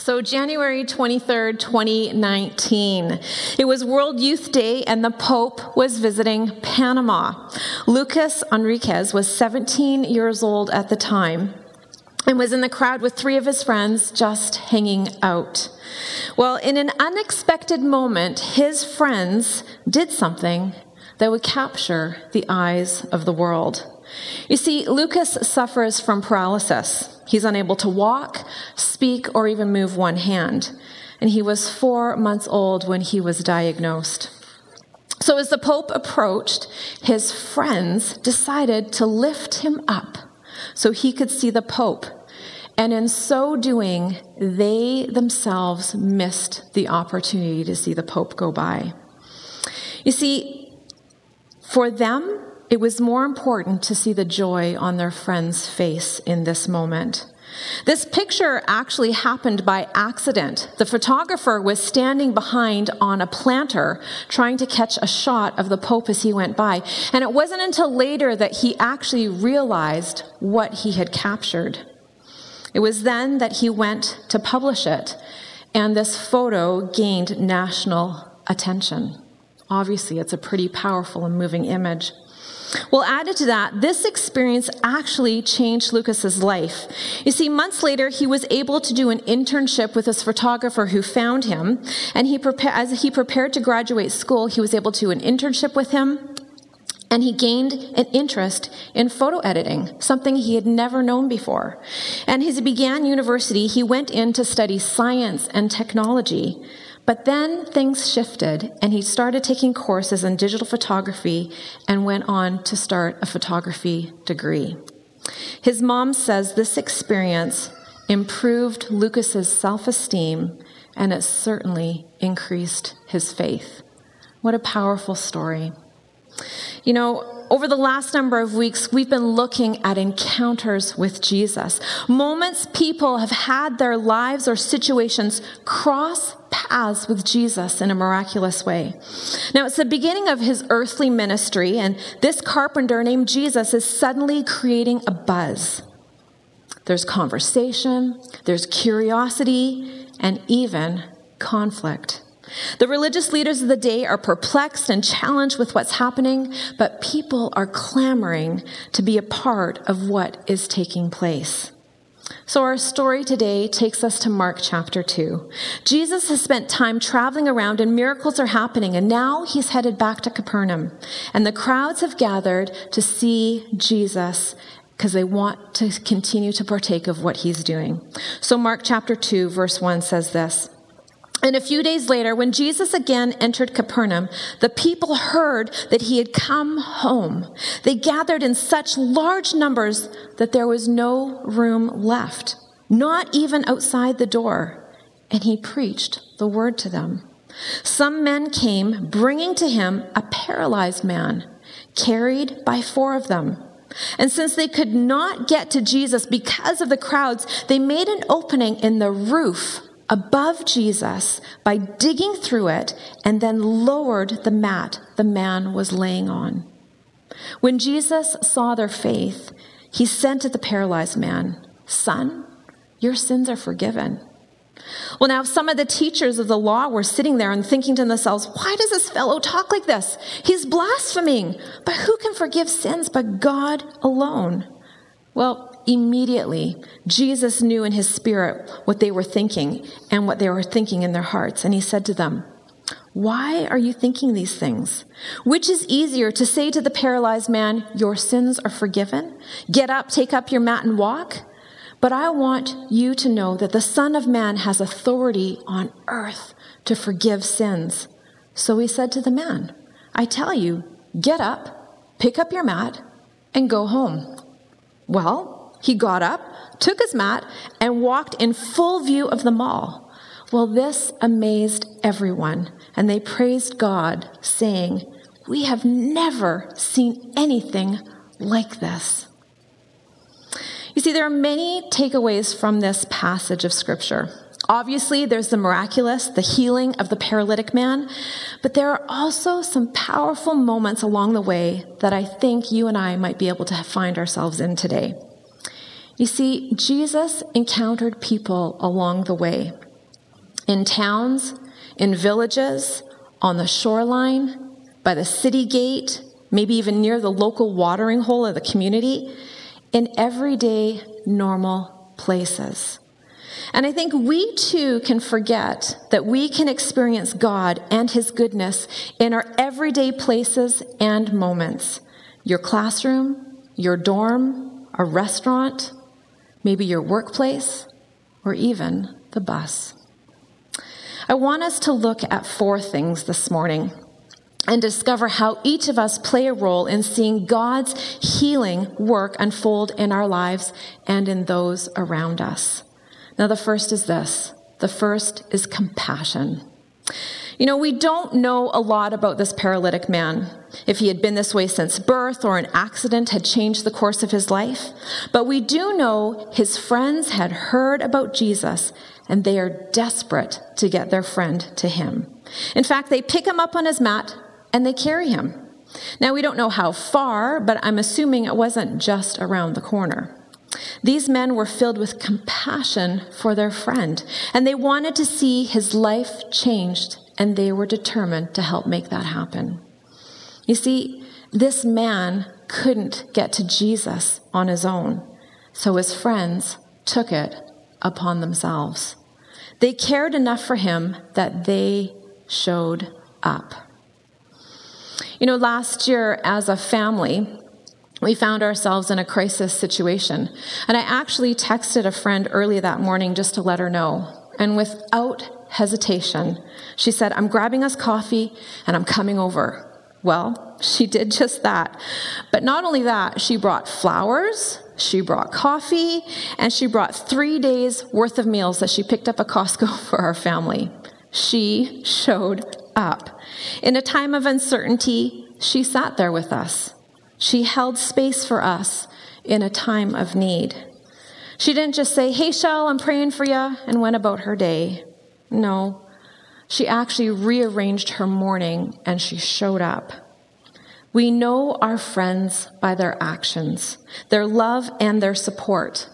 So, January 23rd, 2019, it was World Youth Day, and the Pope was visiting Panama. Lucas Enriquez was 17 years old at the time and was in the crowd with three of his friends just hanging out. Well, in an unexpected moment, his friends did something that would capture the eyes of the world. You see, Lucas suffers from paralysis. He's unable to walk, speak, or even move one hand. And he was four months old when he was diagnosed. So, as the Pope approached, his friends decided to lift him up so he could see the Pope. And in so doing, they themselves missed the opportunity to see the Pope go by. You see, for them, it was more important to see the joy on their friend's face in this moment. This picture actually happened by accident. The photographer was standing behind on a planter trying to catch a shot of the Pope as he went by. And it wasn't until later that he actually realized what he had captured. It was then that he went to publish it, and this photo gained national attention. Obviously, it's a pretty powerful and moving image. Well, added to that, this experience actually changed Lucas's life. You see, months later, he was able to do an internship with this photographer who found him, and he prepa- as he prepared to graduate school, he was able to do an internship with him. And he gained an interest in photo editing, something he had never known before. And as he began university, he went in to study science and technology. But then things shifted, and he started taking courses in digital photography and went on to start a photography degree. His mom says this experience improved Lucas's self-esteem and it certainly increased his faith. What a powerful story. You know, over the last number of weeks, we've been looking at encounters with Jesus. Moments people have had their lives or situations cross paths with Jesus in a miraculous way. Now, it's the beginning of his earthly ministry, and this carpenter named Jesus is suddenly creating a buzz. There's conversation, there's curiosity, and even conflict. The religious leaders of the day are perplexed and challenged with what's happening, but people are clamoring to be a part of what is taking place. So, our story today takes us to Mark chapter 2. Jesus has spent time traveling around and miracles are happening, and now he's headed back to Capernaum. And the crowds have gathered to see Jesus because they want to continue to partake of what he's doing. So, Mark chapter 2, verse 1 says this. And a few days later, when Jesus again entered Capernaum, the people heard that he had come home. They gathered in such large numbers that there was no room left, not even outside the door. And he preached the word to them. Some men came, bringing to him a paralyzed man, carried by four of them. And since they could not get to Jesus because of the crowds, they made an opening in the roof above Jesus by digging through it and then lowered the mat the man was laying on. When Jesus saw their faith, he said to the paralyzed man, Son, your sins are forgiven. Well, now, some of the teachers of the law were sitting there and thinking to themselves, Why does this fellow talk like this? He's blaspheming. But who can forgive sins but God alone? Well, Immediately, Jesus knew in his spirit what they were thinking and what they were thinking in their hearts. And he said to them, Why are you thinking these things? Which is easier to say to the paralyzed man, Your sins are forgiven? Get up, take up your mat, and walk? But I want you to know that the Son of Man has authority on earth to forgive sins. So he said to the man, I tell you, get up, pick up your mat, and go home. Well, he got up, took his mat, and walked in full view of them all. Well, this amazed everyone, and they praised God, saying, We have never seen anything like this. You see, there are many takeaways from this passage of Scripture. Obviously, there's the miraculous, the healing of the paralytic man, but there are also some powerful moments along the way that I think you and I might be able to find ourselves in today. You see, Jesus encountered people along the way. in towns, in villages, on the shoreline, by the city gate, maybe even near the local watering hole of the community, in everyday, normal places. And I think we too can forget that we can experience God and His goodness in our everyday places and moments. Your classroom, your dorm, a restaurant, maybe your workplace, or even the bus. I want us to look at four things this morning and discover how each of us play a role in seeing God's healing work unfold in our lives and in those around us. Now, the first is this the first is compassion. You know, we don't know a lot about this paralytic man, if he had been this way since birth or an accident had changed the course of his life. But we do know his friends had heard about Jesus and they are desperate to get their friend to him. In fact, they pick him up on his mat and they carry him. Now, we don't know how far, but I'm assuming it wasn't just around the corner. These men were filled with compassion for their friend, and they wanted to see his life changed, and they were determined to help make that happen. You see, this man couldn't get to Jesus on his own, so his friends took it upon themselves. They cared enough for him that they showed up. You know, last year as a family, we found ourselves in a crisis situation. And I actually texted a friend early that morning just to let her know. And without hesitation, she said, I'm grabbing us coffee and I'm coming over. Well, she did just that. But not only that, she brought flowers, she brought coffee, and she brought three days worth of meals that she picked up at Costco for our family. She showed up. In a time of uncertainty, she sat there with us. She held space for us in a time of need. She didn't just say, Hey, Shell, I'm praying for you, and went about her day. No, she actually rearranged her morning and she showed up. We know our friends by their actions, their love, and their support.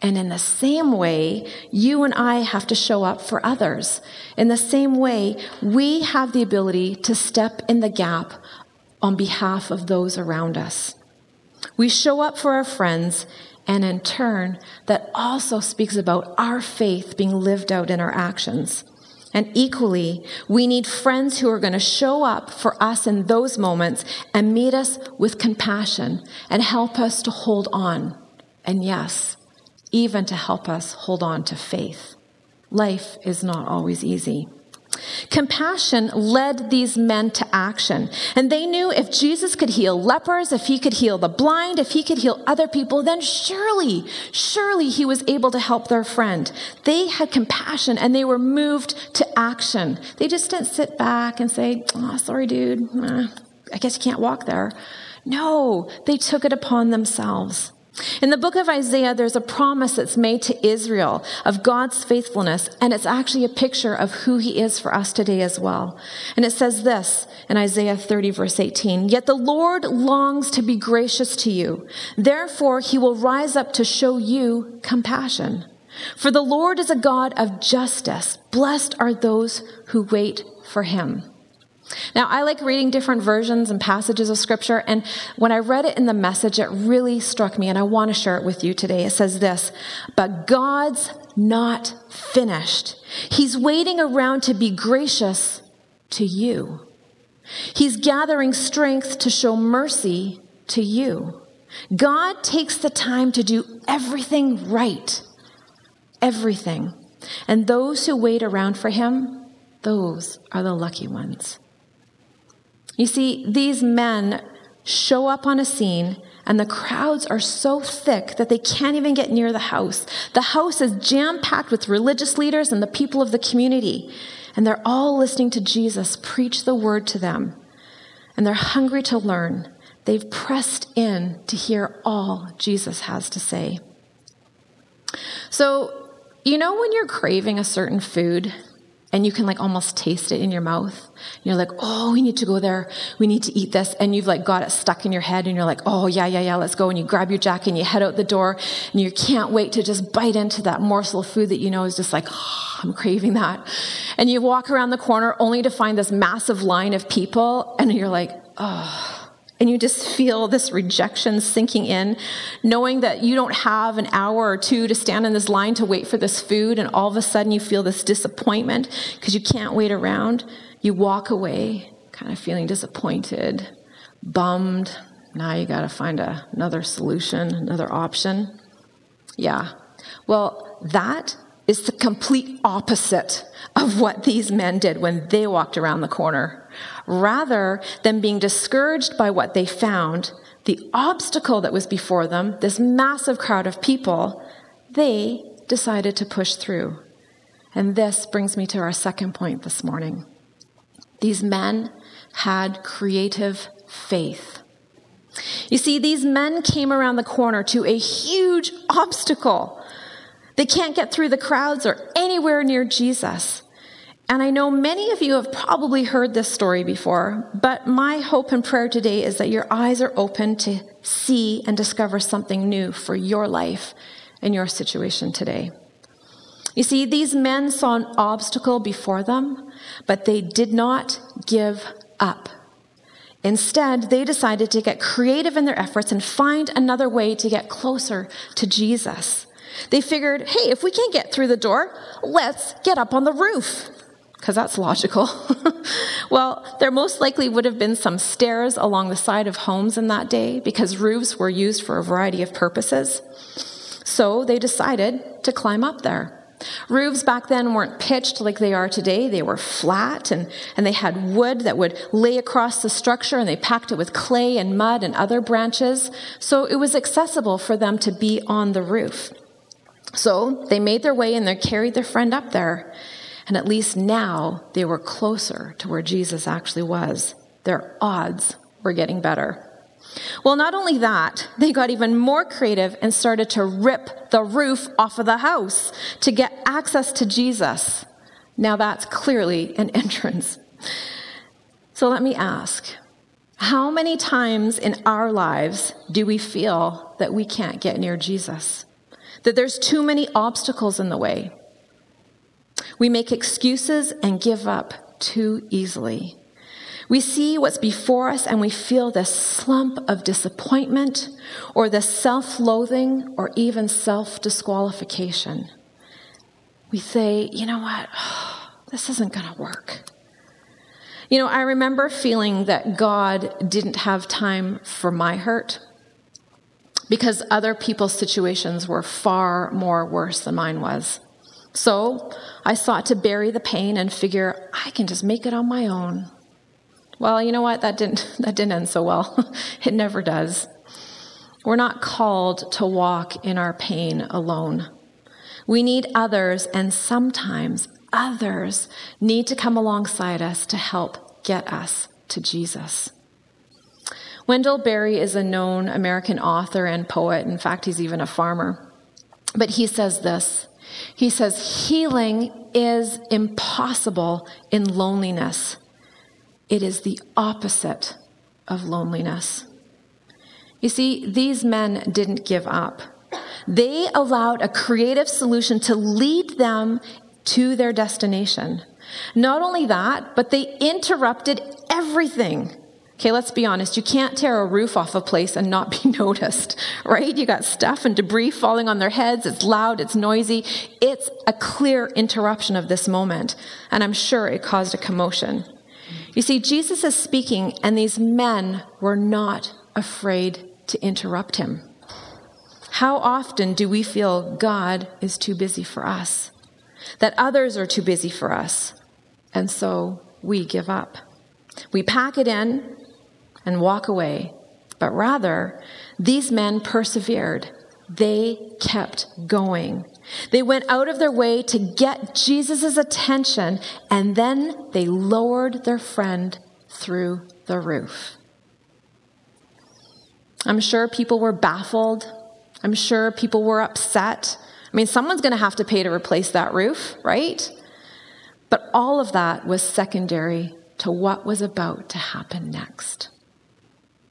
And in the same way, you and I have to show up for others. In the same way, we have the ability to step in the gap on behalf of those around us. We show up for our friends, and in turn, that also speaks about our faith being lived out in our actions. And equally, we need friends who are going to show up for us in those moments and meet us with compassion and help us to hold on. And yes, even to help us hold on to faith. Life is not always easy. Compassion led these men to action. And they knew if Jesus could heal lepers, if he could heal the blind, if he could heal other people, then surely, surely he was able to help their friend. They had compassion and they were moved to action. They just didn't sit back and say, oh, sorry, dude. I guess you can't walk there. No, they took it upon themselves. In the book of Isaiah, there's a promise that's made to Israel of God's faithfulness, and it's actually a picture of who he is for us today as well. And it says this in Isaiah 30, verse 18 Yet the Lord longs to be gracious to you, therefore he will rise up to show you compassion. For the Lord is a God of justice. Blessed are those who wait for him. Now, I like reading different versions and passages of scripture, and when I read it in the message, it really struck me, and I want to share it with you today. It says this But God's not finished. He's waiting around to be gracious to you. He's gathering strength to show mercy to you. God takes the time to do everything right. Everything. And those who wait around for Him, those are the lucky ones. You see, these men show up on a scene and the crowds are so thick that they can't even get near the house. The house is jam packed with religious leaders and the people of the community, and they're all listening to Jesus preach the word to them. And they're hungry to learn. They've pressed in to hear all Jesus has to say. So, you know, when you're craving a certain food and you can like almost taste it in your mouth. You're like, oh, we need to go there. We need to eat this. And you've like got it stuck in your head and you're like, oh, yeah, yeah, yeah, let's go. And you grab your jacket and you head out the door and you can't wait to just bite into that morsel of food that you know is just like, oh, I'm craving that. And you walk around the corner only to find this massive line of people and you're like, oh, and you just feel this rejection sinking in, knowing that you don't have an hour or two to stand in this line to wait for this food, and all of a sudden you feel this disappointment because you can't wait around. You walk away, kind of feeling disappointed, bummed. Now you got to find a, another solution, another option. Yeah. Well, that is the complete opposite of what these men did when they walked around the corner. Rather than being discouraged by what they found, the obstacle that was before them, this massive crowd of people, they decided to push through. And this brings me to our second point this morning. These men had creative faith. You see, these men came around the corner to a huge obstacle. They can't get through the crowds or anywhere near Jesus. And I know many of you have probably heard this story before, but my hope and prayer today is that your eyes are open to see and discover something new for your life and your situation today. You see, these men saw an obstacle before them, but they did not give up. Instead, they decided to get creative in their efforts and find another way to get closer to Jesus. They figured, hey, if we can't get through the door, let's get up on the roof because that's logical. well, there most likely would have been some stairs along the side of homes in that day because roofs were used for a variety of purposes. So they decided to climb up there. Roofs back then weren't pitched like they are today. They were flat and, and they had wood that would lay across the structure and they packed it with clay and mud and other branches. So it was accessible for them to be on the roof. So they made their way and they carried their friend up there. And at least now they were closer to where Jesus actually was. Their odds were getting better. Well, not only that, they got even more creative and started to rip the roof off of the house to get access to Jesus. Now that's clearly an entrance. So let me ask how many times in our lives do we feel that we can't get near Jesus? That there's too many obstacles in the way? We make excuses and give up too easily. We see what's before us and we feel this slump of disappointment or the self loathing or even self disqualification. We say, you know what? This isn't going to work. You know, I remember feeling that God didn't have time for my hurt because other people's situations were far more worse than mine was. So I sought to bury the pain and figure I can just make it on my own. Well, you know what? That didn't, that didn't end so well. it never does. We're not called to walk in our pain alone. We need others, and sometimes others need to come alongside us to help get us to Jesus. Wendell Berry is a known American author and poet. In fact, he's even a farmer. But he says this he says, healing is impossible in loneliness. It is the opposite of loneliness. You see, these men didn't give up. They allowed a creative solution to lead them to their destination. Not only that, but they interrupted everything Okay, let's be honest. You can't tear a roof off a place and not be noticed, right? You got stuff and debris falling on their heads. It's loud, it's noisy. It's a clear interruption of this moment. And I'm sure it caused a commotion. You see, Jesus is speaking, and these men were not afraid to interrupt him. How often do we feel God is too busy for us? That others are too busy for us? And so we give up. We pack it in, and walk away, but rather, these men persevered. They kept going. They went out of their way to get Jesus' attention, and then they lowered their friend through the roof. I'm sure people were baffled. I'm sure people were upset. I mean, someone's going to have to pay to replace that roof, right? But all of that was secondary to what was about to happen next.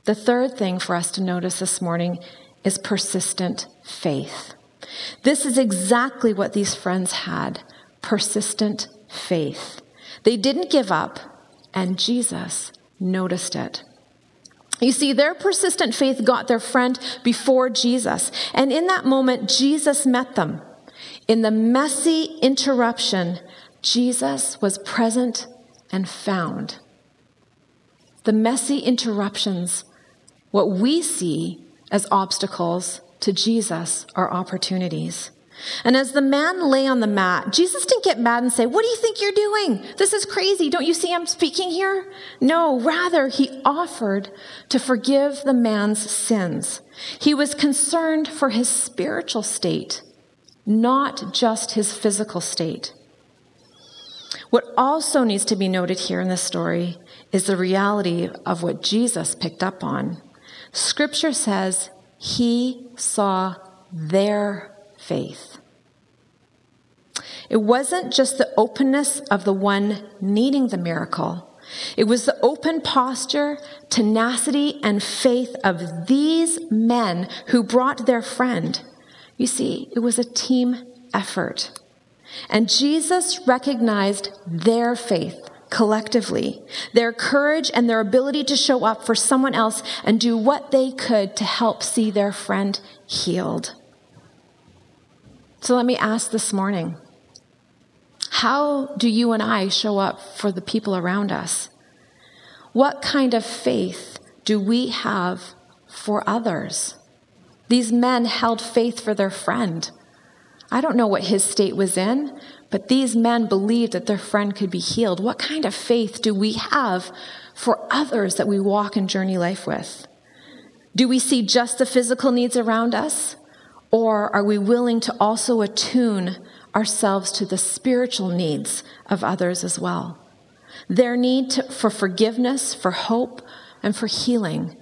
The third thing for us to notice this morning is persistent faith. This is exactly what these friends had persistent faith. They didn't give up, and Jesus noticed it. You see, their persistent faith got their friend before Jesus. And in that moment, Jesus met them. In the messy interruption, Jesus was present and found. The messy interruptions, what we see as obstacles to Jesus, are opportunities. And as the man lay on the mat, Jesus didn't get mad and say, What do you think you're doing? This is crazy. Don't you see I'm speaking here? No, rather, he offered to forgive the man's sins. He was concerned for his spiritual state, not just his physical state. What also needs to be noted here in this story is the reality of what Jesus picked up on. Scripture says he saw their faith. It wasn't just the openness of the one needing the miracle. It was the open posture, tenacity, and faith of these men who brought their friend. You see, it was a team effort. And Jesus recognized their faith collectively, their courage and their ability to show up for someone else and do what they could to help see their friend healed. So let me ask this morning how do you and I show up for the people around us? What kind of faith do we have for others? These men held faith for their friend. I don't know what his state was in, but these men believed that their friend could be healed. What kind of faith do we have for others that we walk and journey life with? Do we see just the physical needs around us? Or are we willing to also attune ourselves to the spiritual needs of others as well? Their need to, for forgiveness, for hope, and for healing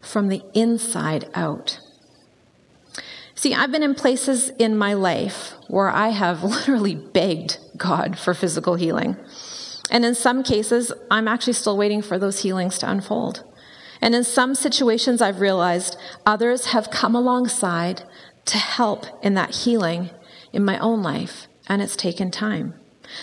from the inside out. See, I've been in places in my life where I have literally begged God for physical healing. And in some cases, I'm actually still waiting for those healings to unfold. And in some situations, I've realized others have come alongside to help in that healing in my own life, and it's taken time.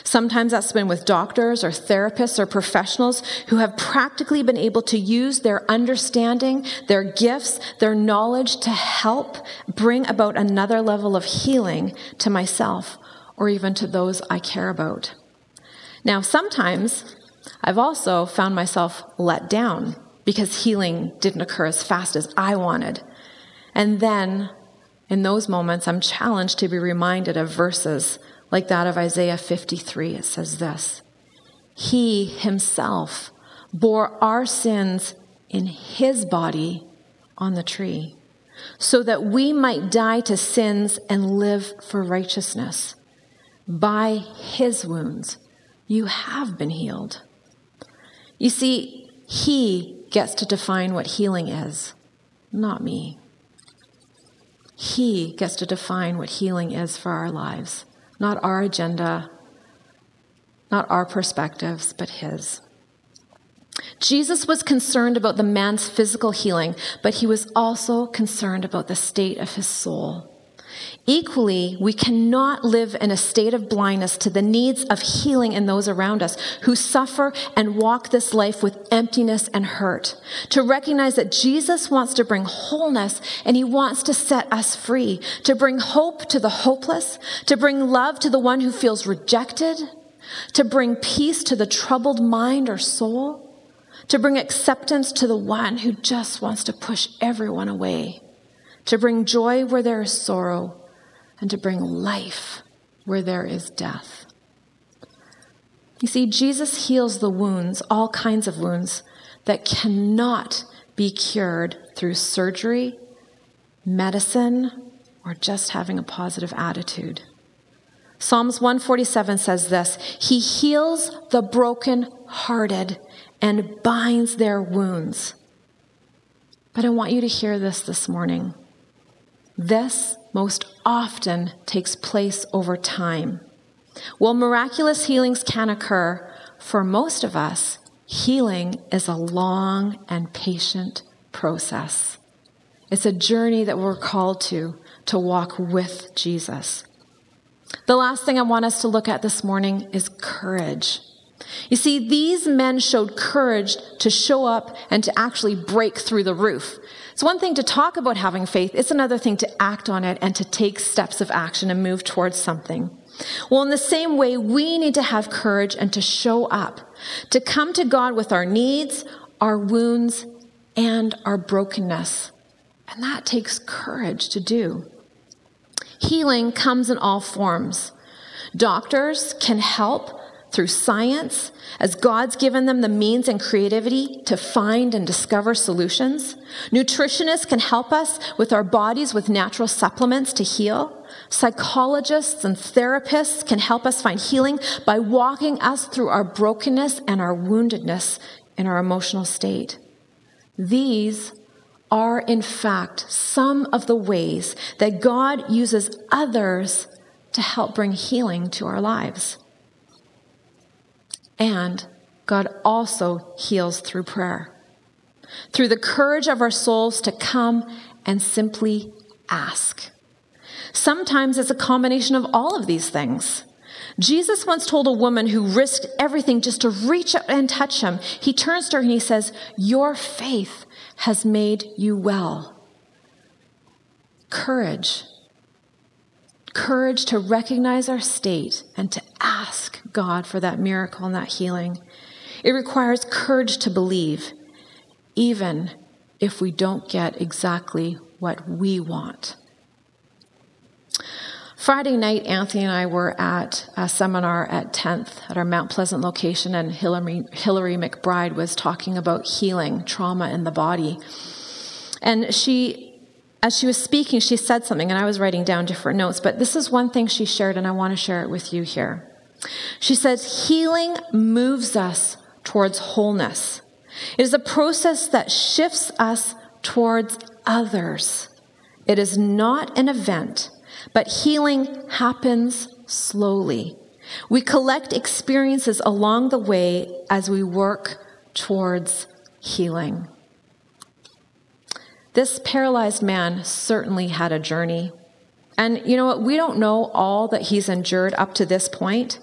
Sometimes that's been with doctors or therapists or professionals who have practically been able to use their understanding, their gifts, their knowledge to help bring about another level of healing to myself or even to those I care about. Now, sometimes I've also found myself let down because healing didn't occur as fast as I wanted. And then in those moments, I'm challenged to be reminded of verses like that of Isaiah 53. It says this He himself bore our sins in his body on the tree, so that we might die to sins and live for righteousness. By his wounds, you have been healed. You see, he gets to define what healing is, not me. He gets to define what healing is for our lives, not our agenda, not our perspectives, but His. Jesus was concerned about the man's physical healing, but he was also concerned about the state of his soul. Equally, we cannot live in a state of blindness to the needs of healing in those around us who suffer and walk this life with emptiness and hurt. To recognize that Jesus wants to bring wholeness and he wants to set us free, to bring hope to the hopeless, to bring love to the one who feels rejected, to bring peace to the troubled mind or soul, to bring acceptance to the one who just wants to push everyone away, to bring joy where there is sorrow and to bring life where there is death. You see, Jesus heals the wounds, all kinds of wounds, that cannot be cured through surgery, medicine, or just having a positive attitude. Psalms 147 says this He heals the broken-hearted and binds their wounds. But I want you to hear this this morning. This most often takes place over time. While miraculous healings can occur, for most of us, healing is a long and patient process. It's a journey that we're called to, to walk with Jesus. The last thing I want us to look at this morning is courage. You see, these men showed courage to show up and to actually break through the roof. It's one thing to talk about having faith, it's another thing to act on it and to take steps of action and move towards something. Well, in the same way, we need to have courage and to show up, to come to God with our needs, our wounds, and our brokenness. And that takes courage to do. Healing comes in all forms. Doctors can help through science, as God's given them the means and creativity to find and discover solutions. Nutritionists can help us with our bodies with natural supplements to heal. Psychologists and therapists can help us find healing by walking us through our brokenness and our woundedness in our emotional state. These are, in fact, some of the ways that God uses others to help bring healing to our lives. And God also heals through prayer, through the courage of our souls to come and simply ask. Sometimes it's a combination of all of these things. Jesus once told a woman who risked everything just to reach out and touch him, he turns to her and he says, Your faith has made you well. Courage courage to recognize our state and to ask God for that miracle and that healing. It requires courage to believe, even if we don't get exactly what we want. Friday night, Anthony and I were at a seminar at 10th at our Mount Pleasant location, and Hillary, Hillary McBride was talking about healing trauma in the body. And she as she was speaking, she said something, and I was writing down different notes, but this is one thing she shared, and I want to share it with you here. She says, Healing moves us towards wholeness. It is a process that shifts us towards others. It is not an event, but healing happens slowly. We collect experiences along the way as we work towards healing. This paralyzed man certainly had a journey. And you know what? We don't know all that he's endured up to this point.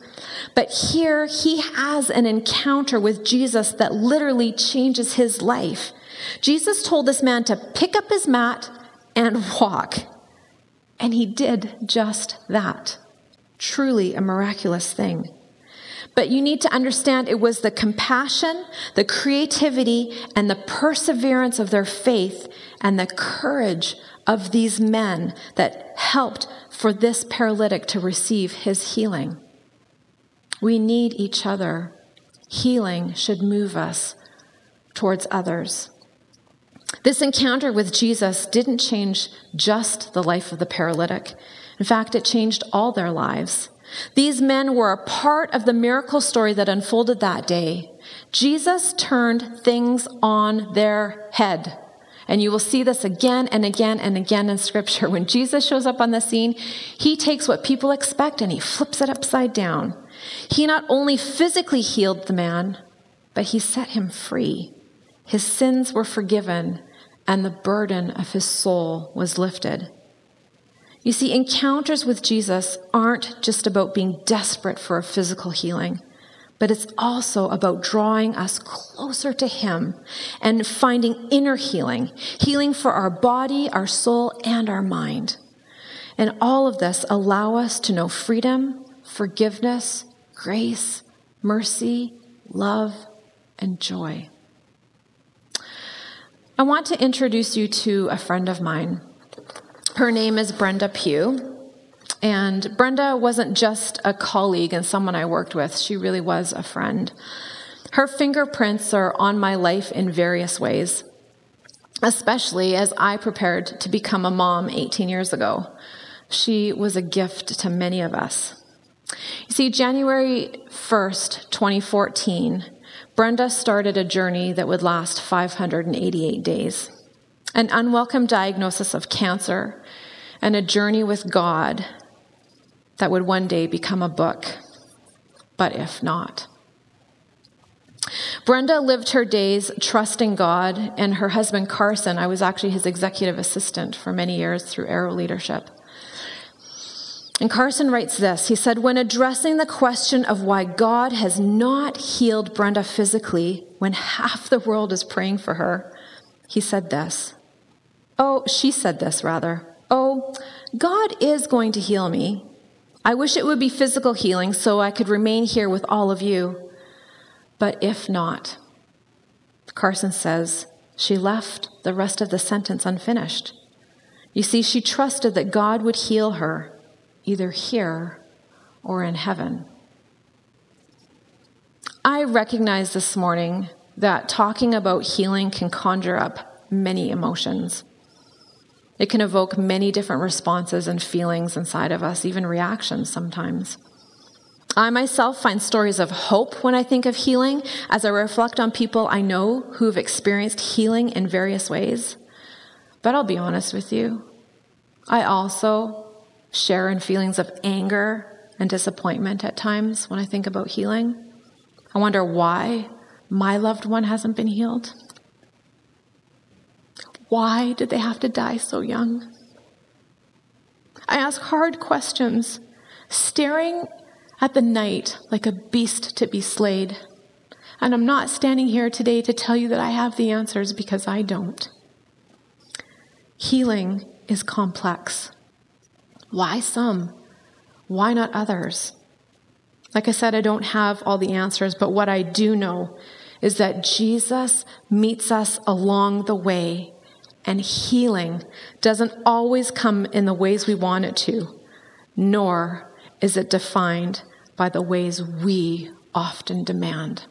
But here he has an encounter with Jesus that literally changes his life. Jesus told this man to pick up his mat and walk. And he did just that. Truly a miraculous thing. But you need to understand it was the compassion, the creativity, and the perseverance of their faith and the courage of these men that helped for this paralytic to receive his healing. We need each other. Healing should move us towards others. This encounter with Jesus didn't change just the life of the paralytic. In fact, it changed all their lives. These men were a part of the miracle story that unfolded that day. Jesus turned things on their head. And you will see this again and again and again in Scripture. When Jesus shows up on the scene, he takes what people expect and he flips it upside down. He not only physically healed the man, but he set him free. His sins were forgiven, and the burden of his soul was lifted. You see, encounters with Jesus aren't just about being desperate for a physical healing, but it's also about drawing us closer to Him and finding inner healing, healing for our body, our soul, and our mind. And all of this allow us to know freedom, forgiveness, grace, mercy, love, and joy. I want to introduce you to a friend of mine. Her name is Brenda Pue. And Brenda wasn't just a colleague and someone I worked with, she really was a friend. Her fingerprints are on my life in various ways, especially as I prepared to become a mom 18 years ago. She was a gift to many of us. You see, January 1st, 2014, Brenda started a journey that would last 588 days. An unwelcome diagnosis of cancer and a journey with God that would one day become a book. But if not, Brenda lived her days trusting God, and her husband Carson, I was actually his executive assistant for many years through Arrow Leadership. And Carson writes this He said, When addressing the question of why God has not healed Brenda physically when half the world is praying for her, he said this. Oh, she said this rather. Oh, God is going to heal me. I wish it would be physical healing so I could remain here with all of you. But if not, Carson says, she left the rest of the sentence unfinished. You see, she trusted that God would heal her either here or in heaven. I recognize this morning that talking about healing can conjure up many emotions. It can evoke many different responses and feelings inside of us, even reactions sometimes. I myself find stories of hope when I think of healing as I reflect on people I know who have experienced healing in various ways. But I'll be honest with you, I also share in feelings of anger and disappointment at times when I think about healing. I wonder why my loved one hasn't been healed. Why did they have to die so young? I ask hard questions, staring at the night like a beast to be slayed. And I'm not standing here today to tell you that I have the answers because I don't. Healing is complex. Why some? Why not others? Like I said, I don't have all the answers, but what I do know is that Jesus meets us along the way, and healing doesn't always come in the ways we want it to, nor is it defined by the ways we often demand.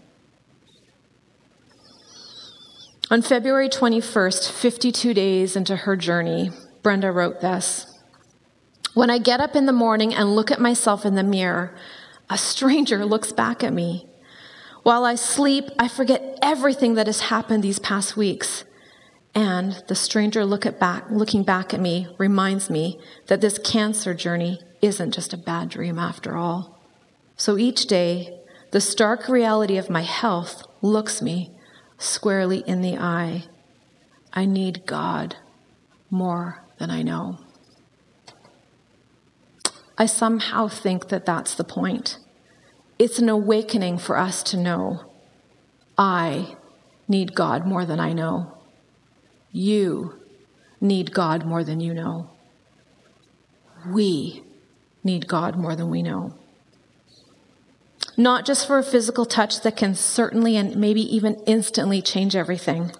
On February 21st, 52 days into her journey, Brenda wrote this When I get up in the morning and look at myself in the mirror, a stranger looks back at me. While I sleep, I forget everything that has happened these past weeks. And the stranger look at back, looking back at me reminds me that this cancer journey isn't just a bad dream after all. So each day, the stark reality of my health looks me squarely in the eye. I need God more than I know. I somehow think that that's the point. It's an awakening for us to know I need God more than I know. You need God more than you know. We need God more than we know not just for a physical touch that can certainly and maybe even instantly change everything,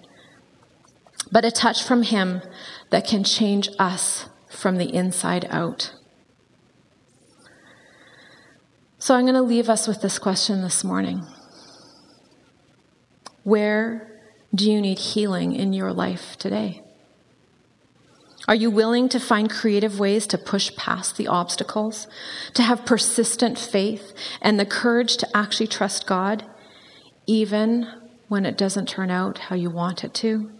but a touch from Him that can change us from the inside out. So I'm going to leave us with this question this morning Where do you need healing in your life today? Are you willing to find creative ways to push past the obstacles, to have persistent faith and the courage to actually trust God, even when it doesn't turn out how you want it to?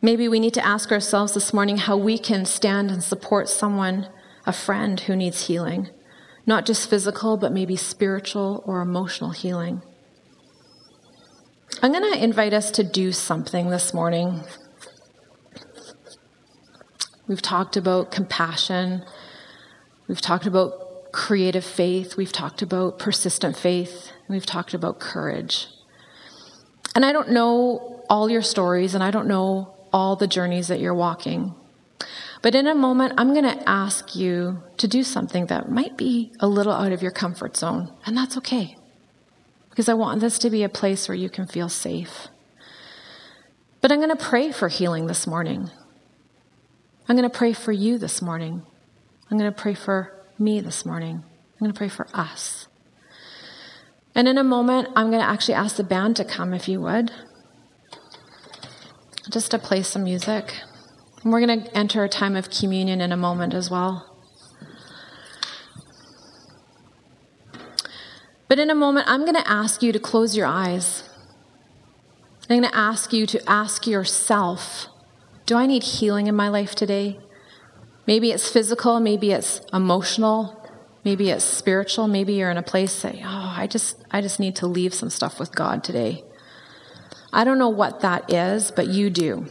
Maybe we need to ask ourselves this morning how we can stand and support someone, a friend who needs healing, not just physical, but maybe spiritual or emotional healing. I'm going to invite us to do something this morning We've talked about compassion. We've talked about creative faith. We've talked about persistent faith. We've talked about courage. And I don't know all your stories and I don't know all the journeys that you're walking. But in a moment, I'm going to ask you to do something that might be a little out of your comfort zone. And that's okay. Because I want this to be a place where you can feel safe. But I'm going to pray for healing this morning. I'm going to pray for you this morning. I'm going to pray for me this morning. I'm going to pray for us. And in a moment, I'm going to actually ask the band to come, if you would, just to play some music. And we're going to enter a time of communion in a moment as well. But in a moment, I'm going to ask you to close your eyes. I'm going to ask you to ask yourself do I need healing in my life today? Maybe it's physical, maybe it's emotional, maybe it's spiritual, maybe you're in a place say, "Oh, I just I just need to leave some stuff with God today." I don't know what that is, but you do.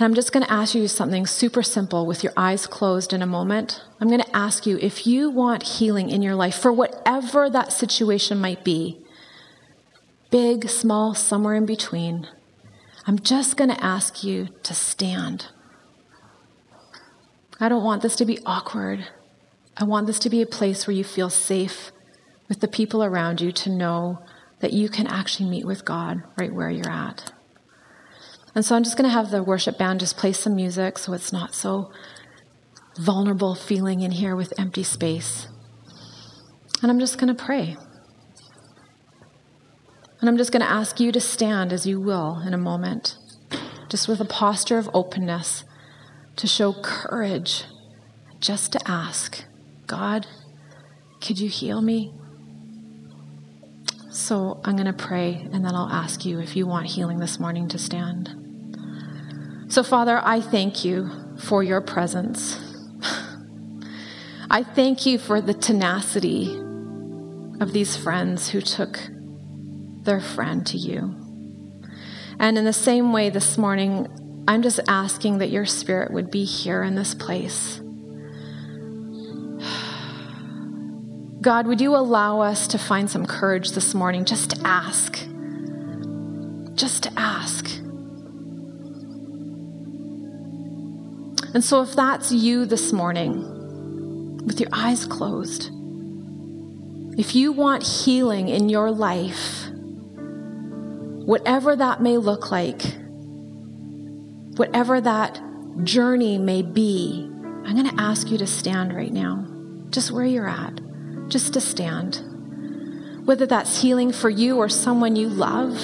And I'm just going to ask you something super simple with your eyes closed in a moment. I'm going to ask you if you want healing in your life for whatever that situation might be big, small, somewhere in between. I'm just going to ask you to stand. I don't want this to be awkward. I want this to be a place where you feel safe with the people around you to know that you can actually meet with God right where you're at. And so I'm just going to have the worship band just play some music so it's not so vulnerable feeling in here with empty space. And I'm just going to pray. And I'm just going to ask you to stand as you will in a moment, just with a posture of openness to show courage, just to ask, God, could you heal me? So I'm going to pray, and then I'll ask you if you want healing this morning to stand. So, Father, I thank you for your presence. I thank you for the tenacity of these friends who took their friend to you. And in the same way, this morning, I'm just asking that your spirit would be here in this place. God, would you allow us to find some courage this morning just to ask? Just to ask. And so, if that's you this morning, with your eyes closed, if you want healing in your life, whatever that may look like, whatever that journey may be, I'm going to ask you to stand right now, just where you're at, just to stand. Whether that's healing for you or someone you love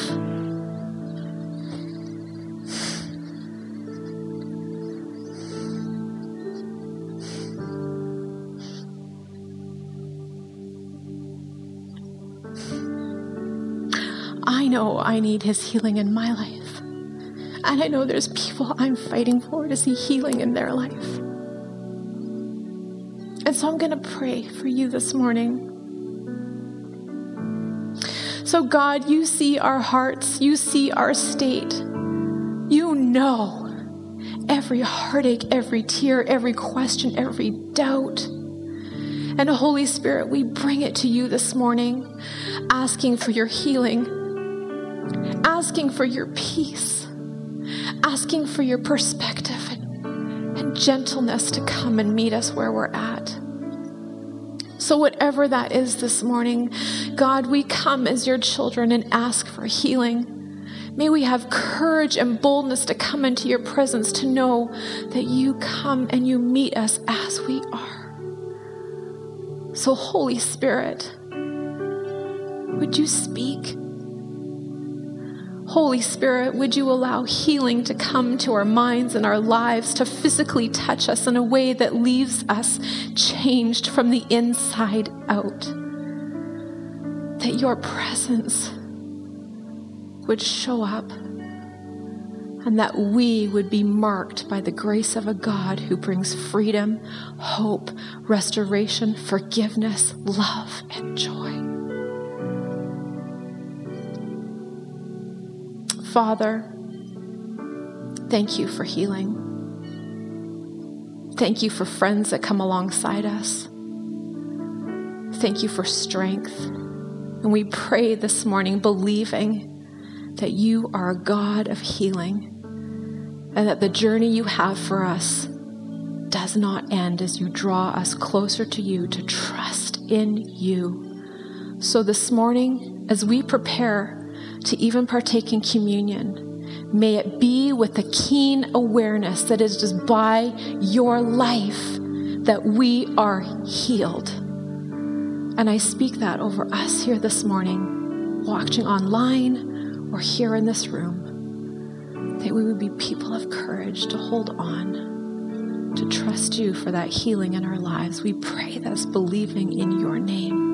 I need His healing in my life. And I know there's people I'm fighting for to see healing in their life. And so I'm going to pray for you this morning. So, God, you see our hearts, you see our state. You know every heartache, every tear, every question, every doubt. And Holy Spirit, we bring it to you this morning, asking for your healing asking for your peace, asking for your perspective and, and gentleness to come and meet us where we're at. So, whatever that is this morning, God, we come as your children and ask for healing. May we have courage and boldness to come into your presence to know that you come and you meet us as we are. So, Holy Spirit, would you speak? Holy Spirit, would you allow healing to come to our minds and our lives, to physically touch us in a way that leaves us changed from the inside out? That your presence would show up and that we would be marked by the grace of a God who brings freedom, hope, restoration, forgiveness, love, and joy. Father, thank you for healing. Thank you for friends that come alongside us. Thank you for strength. And we pray this morning, believing that you are a God of healing and that the journey you have for us does not end as you draw us closer to you to trust in you. So this morning, as we prepare to even partake in communion, may it be with a keen awareness that it is by your life that we are healed. And I speak that over us here this morning, watching online or here in this room, that we would be people of courage to hold on, to trust you for that healing in our lives. We pray this believing in your name.